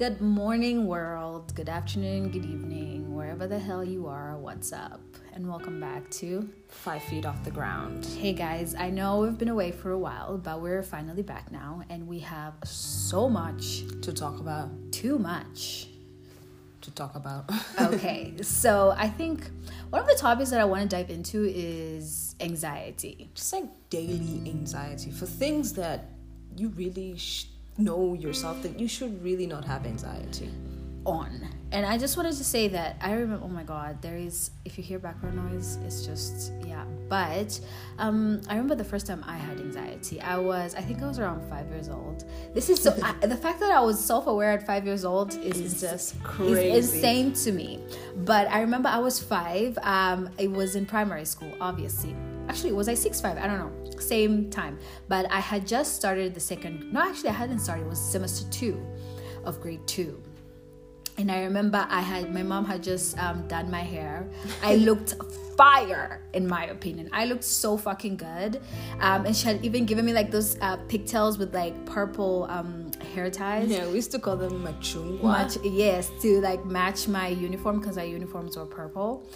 Good morning, world. Good afternoon, good evening, wherever the hell you are. What's up? And welcome back to Five feet off the ground. Hey guys, I know we've been away for a while, but we're finally back now, and we have so much To talk about. too much. To talk about. Okay, so I think one of the topics that I want to dive into is anxiety. Just like daily anxiety for things that you really sh- know yourself that you should really not have anxiety. on. And I just wanted to say that I remember, oh my God, there is, if you hear background noise, it's just, yeah. But um, I remember the first time I had anxiety. I was, I think I was around five years old. This is so, I, the fact that I was self aware at five years old is just crazy. It's insane to me. But I remember I was five. Um, it was in primary school, obviously. Actually, was I six, five? I don't know. Same time. But I had just started the second, no, actually, I hadn't started. It was semester two of grade two and I remember I had my mom had just um, done my hair. I looked fire, in my opinion. I looked so fucking good, um, and she had even given me like those uh, pigtails with like purple um, hair ties. Yeah, we used to call them machungwa. Match, yes, to like match my uniform because our uniforms were purple.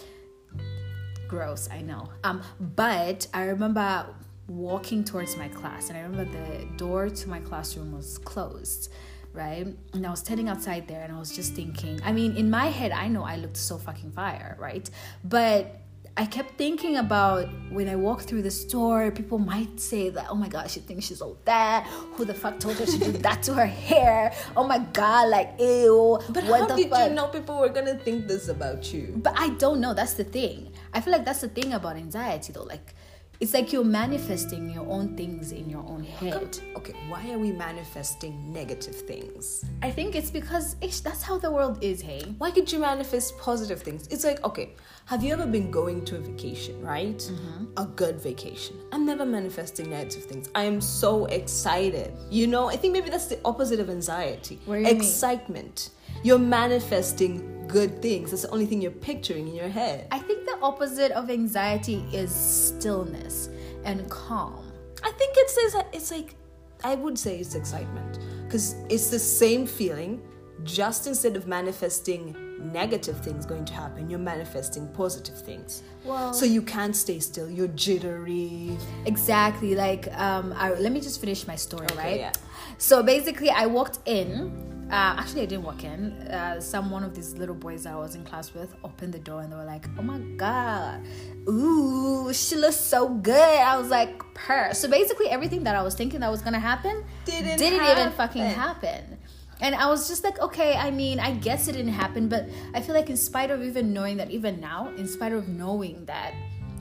Gross, I know. Um, but I remember walking towards my class, and I remember the door to my classroom was closed, right? And I was standing outside there, and I was just thinking. I mean, in my head, I know I looked so fucking fire, right? But I kept thinking about when I walk through the store, people might say that, oh my god, she thinks she's all that. Who the fuck told her to do that to her hair? Oh my god, like ew. But what how did fuck? you know people were gonna think this about you? But I don't know. That's the thing. I feel like that's the thing about anxiety, though. Like, it's like you're manifesting your own things in your own head. Okay, why are we manifesting negative things? I think it's because ish, that's how the world is. Hey, Why could you manifest positive things? It's like, okay, have you ever been going to a vacation, right? Mm-hmm. A good vacation. I'm never manifesting negative things. I am so excited. You know, I think maybe that's the opposite of anxiety. You mean? Excitement. You're manifesting good things. That's the only thing you're picturing in your head. I think opposite of anxiety is stillness and calm. I think it's it's, it's like I would say it's excitement because it's the same feeling. Just instead of manifesting negative things going to happen, you're manifesting positive things. Well- so you can't stay still. You're jittery. Exactly. Like, um, I, let me just finish my story, Okay, right? yeah. So basically, I walked in. Uh, actually, I didn't walk in. Uh, some one of these little boys that I was in class with opened the door and they were like, "Oh my god, ooh, she looks so good." I was like, "Per." So basically, everything that I was thinking that was gonna happen Didn't even happen. fucking happen. And I was just like, okay, I mean, I guess it didn't happen, but I feel like in spite of even knowing that, even now, in spite of knowing that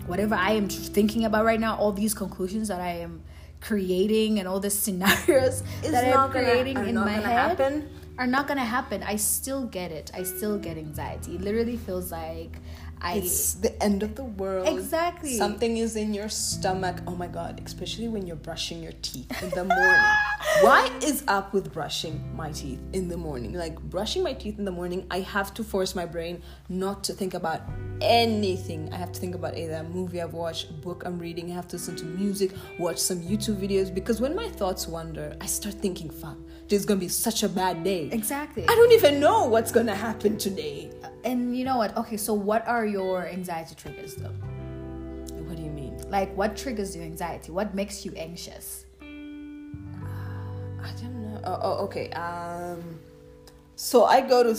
whatever I am thinking about right now, all these conclusions that I am creating and all the scenarios It's that I'm not gonna- creating in my head happen. are not gonna happen. I still get it. I still get anxiety. It literally feels like I. It's the end of the world. Exactly. Something is in your stomach. Oh my god, especially when you're brushing your teeth in the morning. Why is up with brushing my teeth in the morning? Like brushing my teeth in the morning, I have to force my brain not to think about anything. I have to think about either a movie I've watched, a book I'm reading, I have to listen to music, watch some YouTube videos because when my thoughts wander, I start thinking, fuck, today's gonna be such a bad day. exactly. I don't even know what's gonna happen today. And you know what? Okay, so what are your anxiety triggers though? What do you mean? Like, what triggers your anxiety? What makes you anxious? I don't know. Oh, oh, okay. Um, so I go to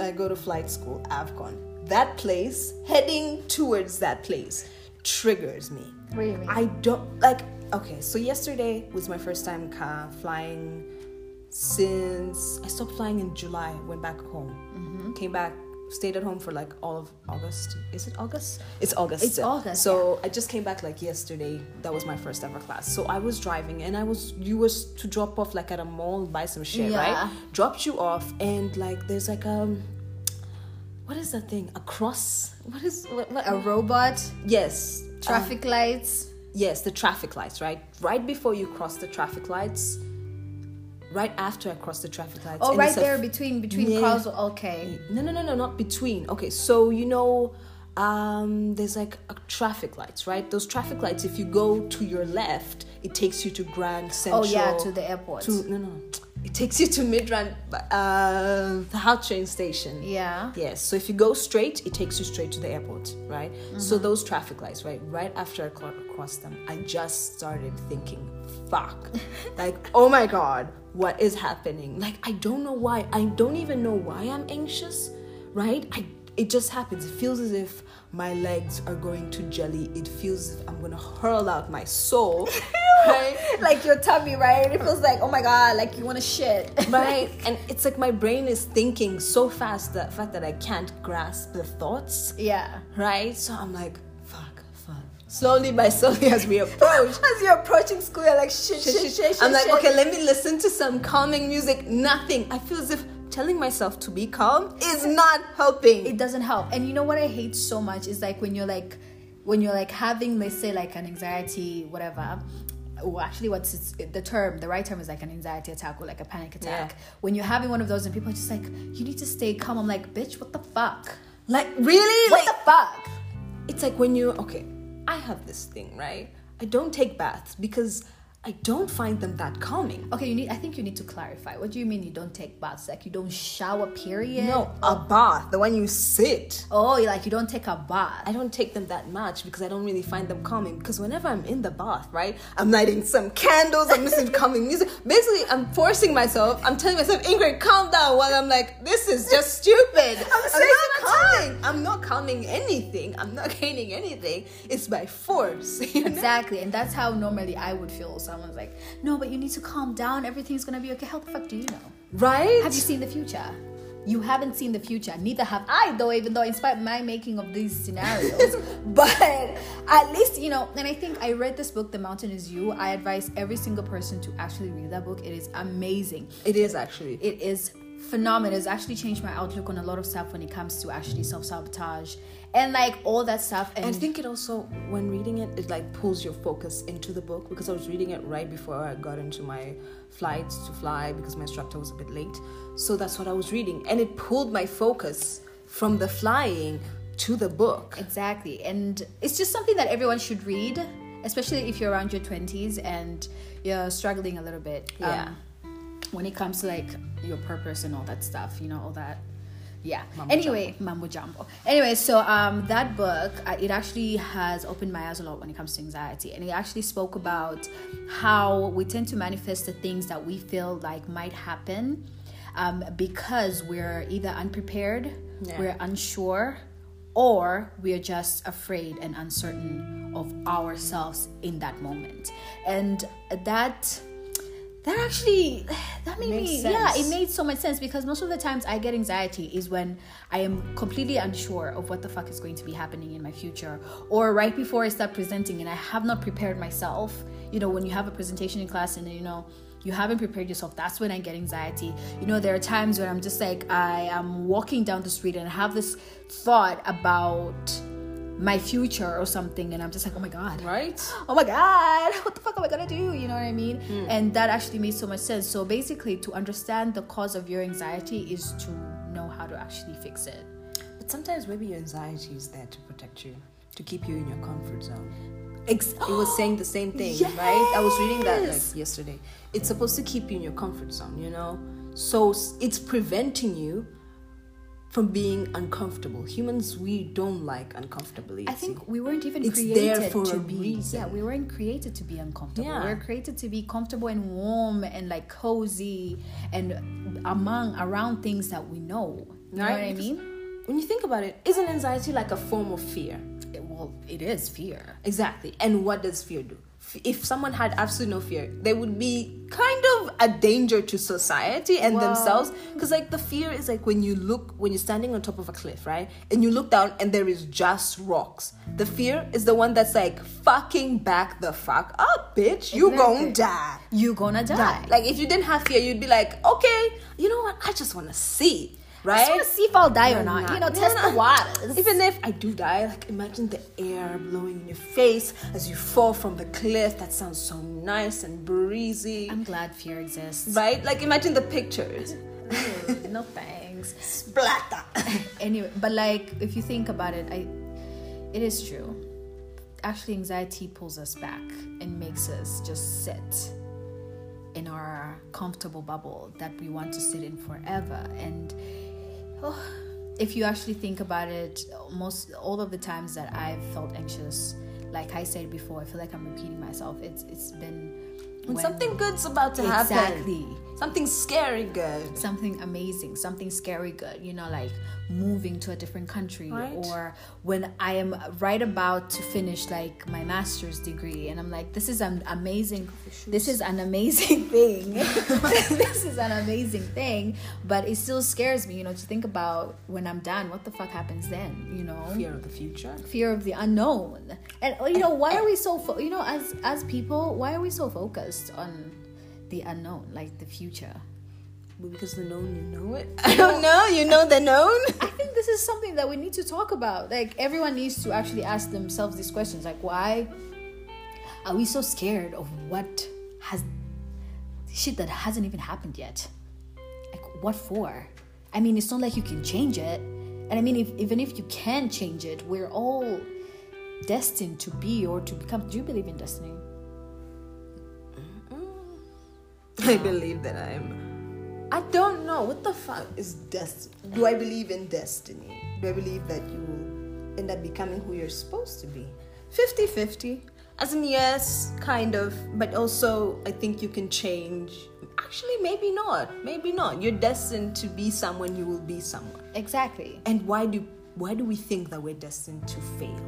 I go to flight school, Avcon. That place, heading towards that place, triggers me. What do you mean? I don't like. Okay, so yesterday was my first time flying since I stopped flying in July. Went back home. Mm-hmm. Came back. Stayed at home for like all of August. Is it August? It's August. It's August, So I just came back like yesterday. That was my first ever class. So I was driving and I was you was to drop off like at a mall, buy some shit, Yeah. right? Dropped you off and like there's like um what is that thing? A cross? What is what, what? a robot, yes. uh, traffic lights. yes, the traffic lights, right? Right before you cross the traffic lights, right after I cross the traffic lights. Oh, right there between between Yeah. cars. Okay. No, no, no, no, not between. Okay, so you know, um, there's like a traffic lights, right? Those traffic lights. If you go to your left, it takes you to Grand Central. Oh yeah, to the airport. To no, no, it takes you to Midrand, uh, the Gautrain station. Yeah. Yes. So if you go straight, it takes you straight to the airport, right? Mm-hmm. So those traffic lights, right? Right after I cro- crossed them, I just started thinking, "Fuck!" like, oh my god, what is happening? Like, I don't know why. I don't even know why I'm anxious, right? I it just happens. It feels as if my legs are going to jelly. It feels as if I'm gonna hurl out my soul, right? Like your tummy, right? It feels like, oh my god, like you want to shit. right and it's like my brain is thinking so fast that fact that i can't grasp the thoughts yeah. right so i'm like fuck fuck slowly by slowly as we approach As you're approaching school, you're like shit, shit, shit, shit. i'm like shit. okay let me listen to some calming music nothing i feel as if telling myself to be calm is not helping it doesn't help and you know what i hate so much is like when you're like when you're like having let's say like an anxiety whatever well actually what's it's, the term the right term is like an anxiety attack or like a panic attack. Yeah. when you're having one of those and people are just like you need to stay calm. I'm like bitch what the fuck? Like really? What like the fuck? it's like when you okay i have this thing right? I don't take baths because i don't find them that calming okay you need i think you need to clarify what do you mean you don't take baths like you don't shower period no a bath the one you sit oh like you don't take a bath I don't take them that much because I don't really find them calming. Because whenever I'm in the bath, right, I'm lighting some candles, I'm listening to calming music. Basically, I'm forcing myself, I'm telling myself, Ingrid, calm down. While I'm like, this is just stupid. I'm, saying not calming. I'm not calming anything. I'm not gaining anything. It's by force. you know? Exactly, and that's how normally I would feel. Someone's like, "No, but you need to calm down. Everything's gonna be okay." How the fuck do you know? Right? Have you seen the future? You haven't seen the future. Neither have I, though. Even though, in spite of my making of these scenarios, but at least you know. And I think I read this book, "The Mountain Is You." I advise every single person to actually read that book. It is amazing. it is actually. It is phenomenal. It's actually changed my outlook on a lot of stuff when it comes to actually self sabotage and like all that stuff. And I think it also, when reading it, it like pulls your focus into the book because I was reading it right before I got into my flight to fly because my instructor was a bit late. So that's what I was reading, and it pulled my focus from the flying to the book. Exactly. And it's just something that everyone should read, especially if you're around your 20s and you're struggling a little bit. Yeah. Um, when it comes to like your purpose and all that stuff, you know, all that. Yeah. Mambo anyway, Mambo Jumbo. Anyway, so um, that book, uh, it actually has opened my eyes a lot when it comes to anxiety. And it actually spoke about how we tend to manifest the things that we feel like might happen um, because we're either unprepared, Yeah. we're unsure, or we're just afraid and uncertain of ourselves in that moment. And that that actually that made Makes me yeah it made so much sense because most of the times i get anxiety is when i am completely unsure of what the fuck is going to be happening in my future or right before i start presenting and i have not prepared myself. You know when you have a presentation in class and you know you haven't prepared yourself that's when i get anxiety. You know there are times when i'm just like i am walking down the street and i have this thought about my future or something and i'm just like oh my god Right? oh my god what the fuck am i gonna do you know what i mean hmm. and that actually made so much sense so basically to understand the cause of your anxiety is to know how to actually fix it But sometimes maybe your anxiety is there to protect you, to keep you in your comfort zone. Ex- It was saying the same thing, right? I was reading that like yesterday. It's supposed to keep you in your comfort zone, you know? So it's preventing you from being uncomfortable. Humans, we don't like uncomfortability. I think we weren't even It's created there for to a be reason. yeah we weren't created to be uncomfortable Yeah. We're created to be comfortable and warm and like cozy and among around things that we know you know Right, what I mean when you think about it, isn't anxiety like a form of fear? It- well it is fear Exactly. And what does fear do? If someone had absolutely no fear, they would be kind of a danger to society and Well- themselves. Because, like, the fear is like when you look, when you're standing on top of a cliff, right? And you look down and there is just rocks. The fear is the one that's like, fucking back the fuck up, bitch. You Exactly. gon' die. you gonna die, Die. Like, if you didn't have fear, you'd be like, okay, you know what? I just wanna see, I right? just want to see if I'll die or not. not? You know, Yeah, test no. the waters. Even if I do die, like imagine the air blowing in your face as you fall from the cliff. That sounds so nice and breezy, I'm glad fear exists. right? Like imagine the pictures. Ew, no thanks. Splatter. Anyway, but like if you think about it, I it is true. Actually, anxiety pulls us back and makes us just sit in our comfortable bubble that we want to sit in forever. And oh, if you actually think about it, most all of the times that I've felt anxious, like I said before, I feel like I'm repeating myself. It's it's been When when- something good's about to happen. exactly Something scary good. something amazing, something scary good, you know, like moving to a different country Right. or when I am right about to finish like my master's degree and I'm like this is an amazing this is an amazing thing. this is an amazing thing, but it still scares me, you know, to think about when I'm done, what the fuck happens then, you know? Fear of the future. fear of the unknown and you know why are we so fo- you know as as people why are we so focused on the unknown like the future Because the known, you know it. I don't know. You know the known. I think this is something that we need to talk about. Like everyone needs to actually ask themselves these questions. Like why are we so scared of what has shit that hasn't even happened yet? Like what for? I mean, it's not like you can change it. And I mean, if, even if you can change it, we're all destined to be or to become. Do you believe in destiny? I believe that I'm. I don't know what the fuck is destiny. Do I believe in destiny? Do I believe that you will end up becoming who you're supposed to be? 50-50. As in yes, kind of, but also I think you can change. Actually, maybe not. Maybe not. You're destined to be someone. You will be someone. Exactly. And why do why do we think that we're destined to fail?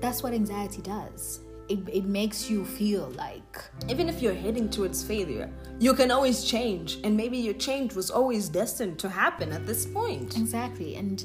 That's what anxiety does. It, it makes you feel like Even if you're heading towards failure, you can always change, and maybe your change was always destined to happen at this point. Exactly. And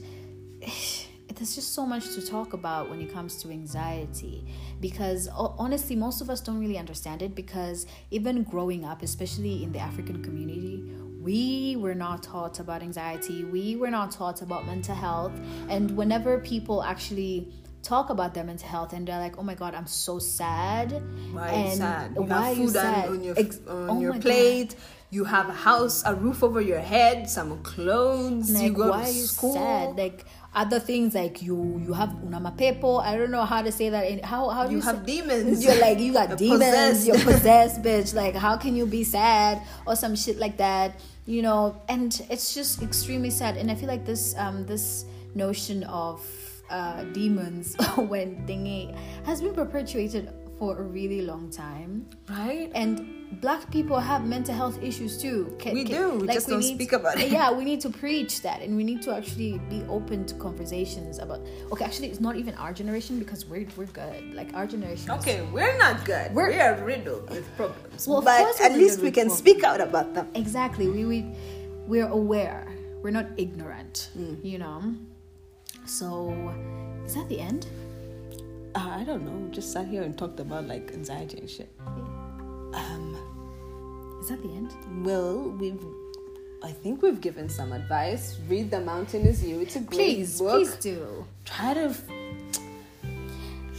there's just so much to talk about when it comes to anxiety because honestly, most of us don't really understand it because even growing up, especially in the African community, we were not taught about anxiety, we were not taught about mental health. And whenever people actually talk about their mental health and they're like, oh my god, I'm so sad. Why and you sad? You why have are food on, sad? on your Ex- on oh your my God. plate. You have a house, a roof over your head, some clothes. like you go why to are you school. sad like other things like you you have unamapepo i don't know how to say that in how how do You you, have say- demons. you're like you got You're demons possessed. you're possessed bitch like how can you be sad or some shit like that you know and it's just extremely sad and i feel like this um this notion of uh demons when thingy has been perpetuated for a really long time right? and black people have mental health issues too Ca- We ca- do, we just don't speak about it. yeah we need to preach that and we need to actually be open to conversations about okay actually it's not even our generation because we're we're good like our generation is- Okay, we're not good. We're- we are riddled with problems. Well, but at least we can problems. speak out about them. exactly we we we're aware we're not ignorant Mm. you know so is that the end Uh, I don't know. Just sat here and talked about like anxiety and shit. Um, is that the end well, we've. I think we've given some advice. Read The Mountain Is You. It's a great please book. please do Try to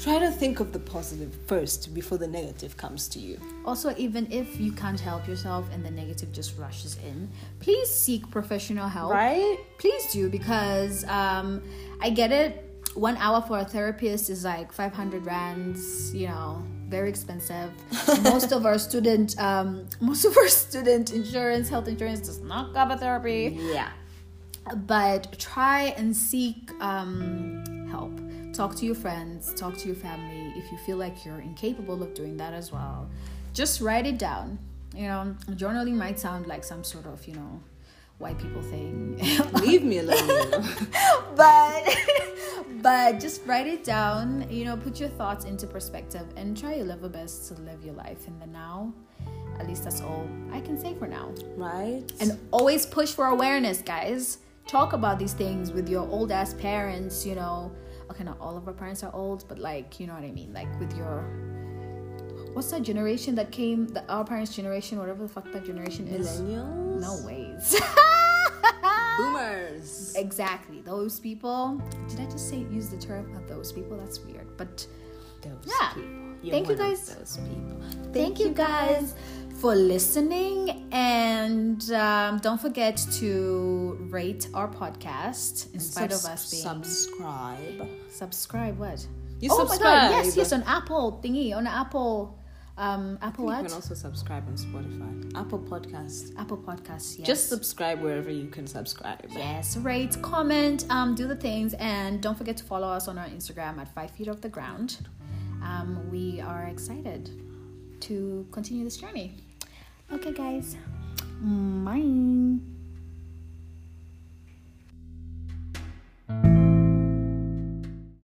try to think of the positive first before the negative comes to you. Also, even if you can't help yourself and the negative just rushes in, please seek professional help. Right? Please do because um, I get it. One hour for a therapist is like 500 rands, you know, very expensive. most of our student, um, most of our student insurance, health insurance does not cover therapy Yeah. but try and seek um, help. Talk to your friends, talk to your family. If you feel like you're incapable of doing that as well, just write it down. You know, journaling might sound like some sort of, you know, white people thing, Leave me alone. but but just write it down. You know, put your thoughts into perspective and try your level best to live your life in the now. At least that's all I can say for now. right? And always push for awareness, guys. Talk about these things with your old ass parents, you know. Okay, not all of our parents are old, but like, you know what I mean? Like with your what's that generation that came the our parents' generation, whatever the fuck that generation is. Millennials? No ways. Boomers. exactly. Those people. Did I just say use the term of those people? That's weird. But Those Yeah. people. You're Thank you, guys. Those people. thank you guys for listening and um, don't forget to rate our podcast in spite of us being subscribe. subscribe what You oh subscribe. my god yes yes on apple thingy on apple Um, Apple You can also subscribe on Spotify, Apple Podcasts. Apple Podcasts. Yes. Just subscribe wherever you can subscribe. Yes, rate, comment, um, do the things, and don't forget to follow us on our Instagram at Five Feet Off the Ground. Um, we are excited to continue this journey. Okay, guys. Mm, bye.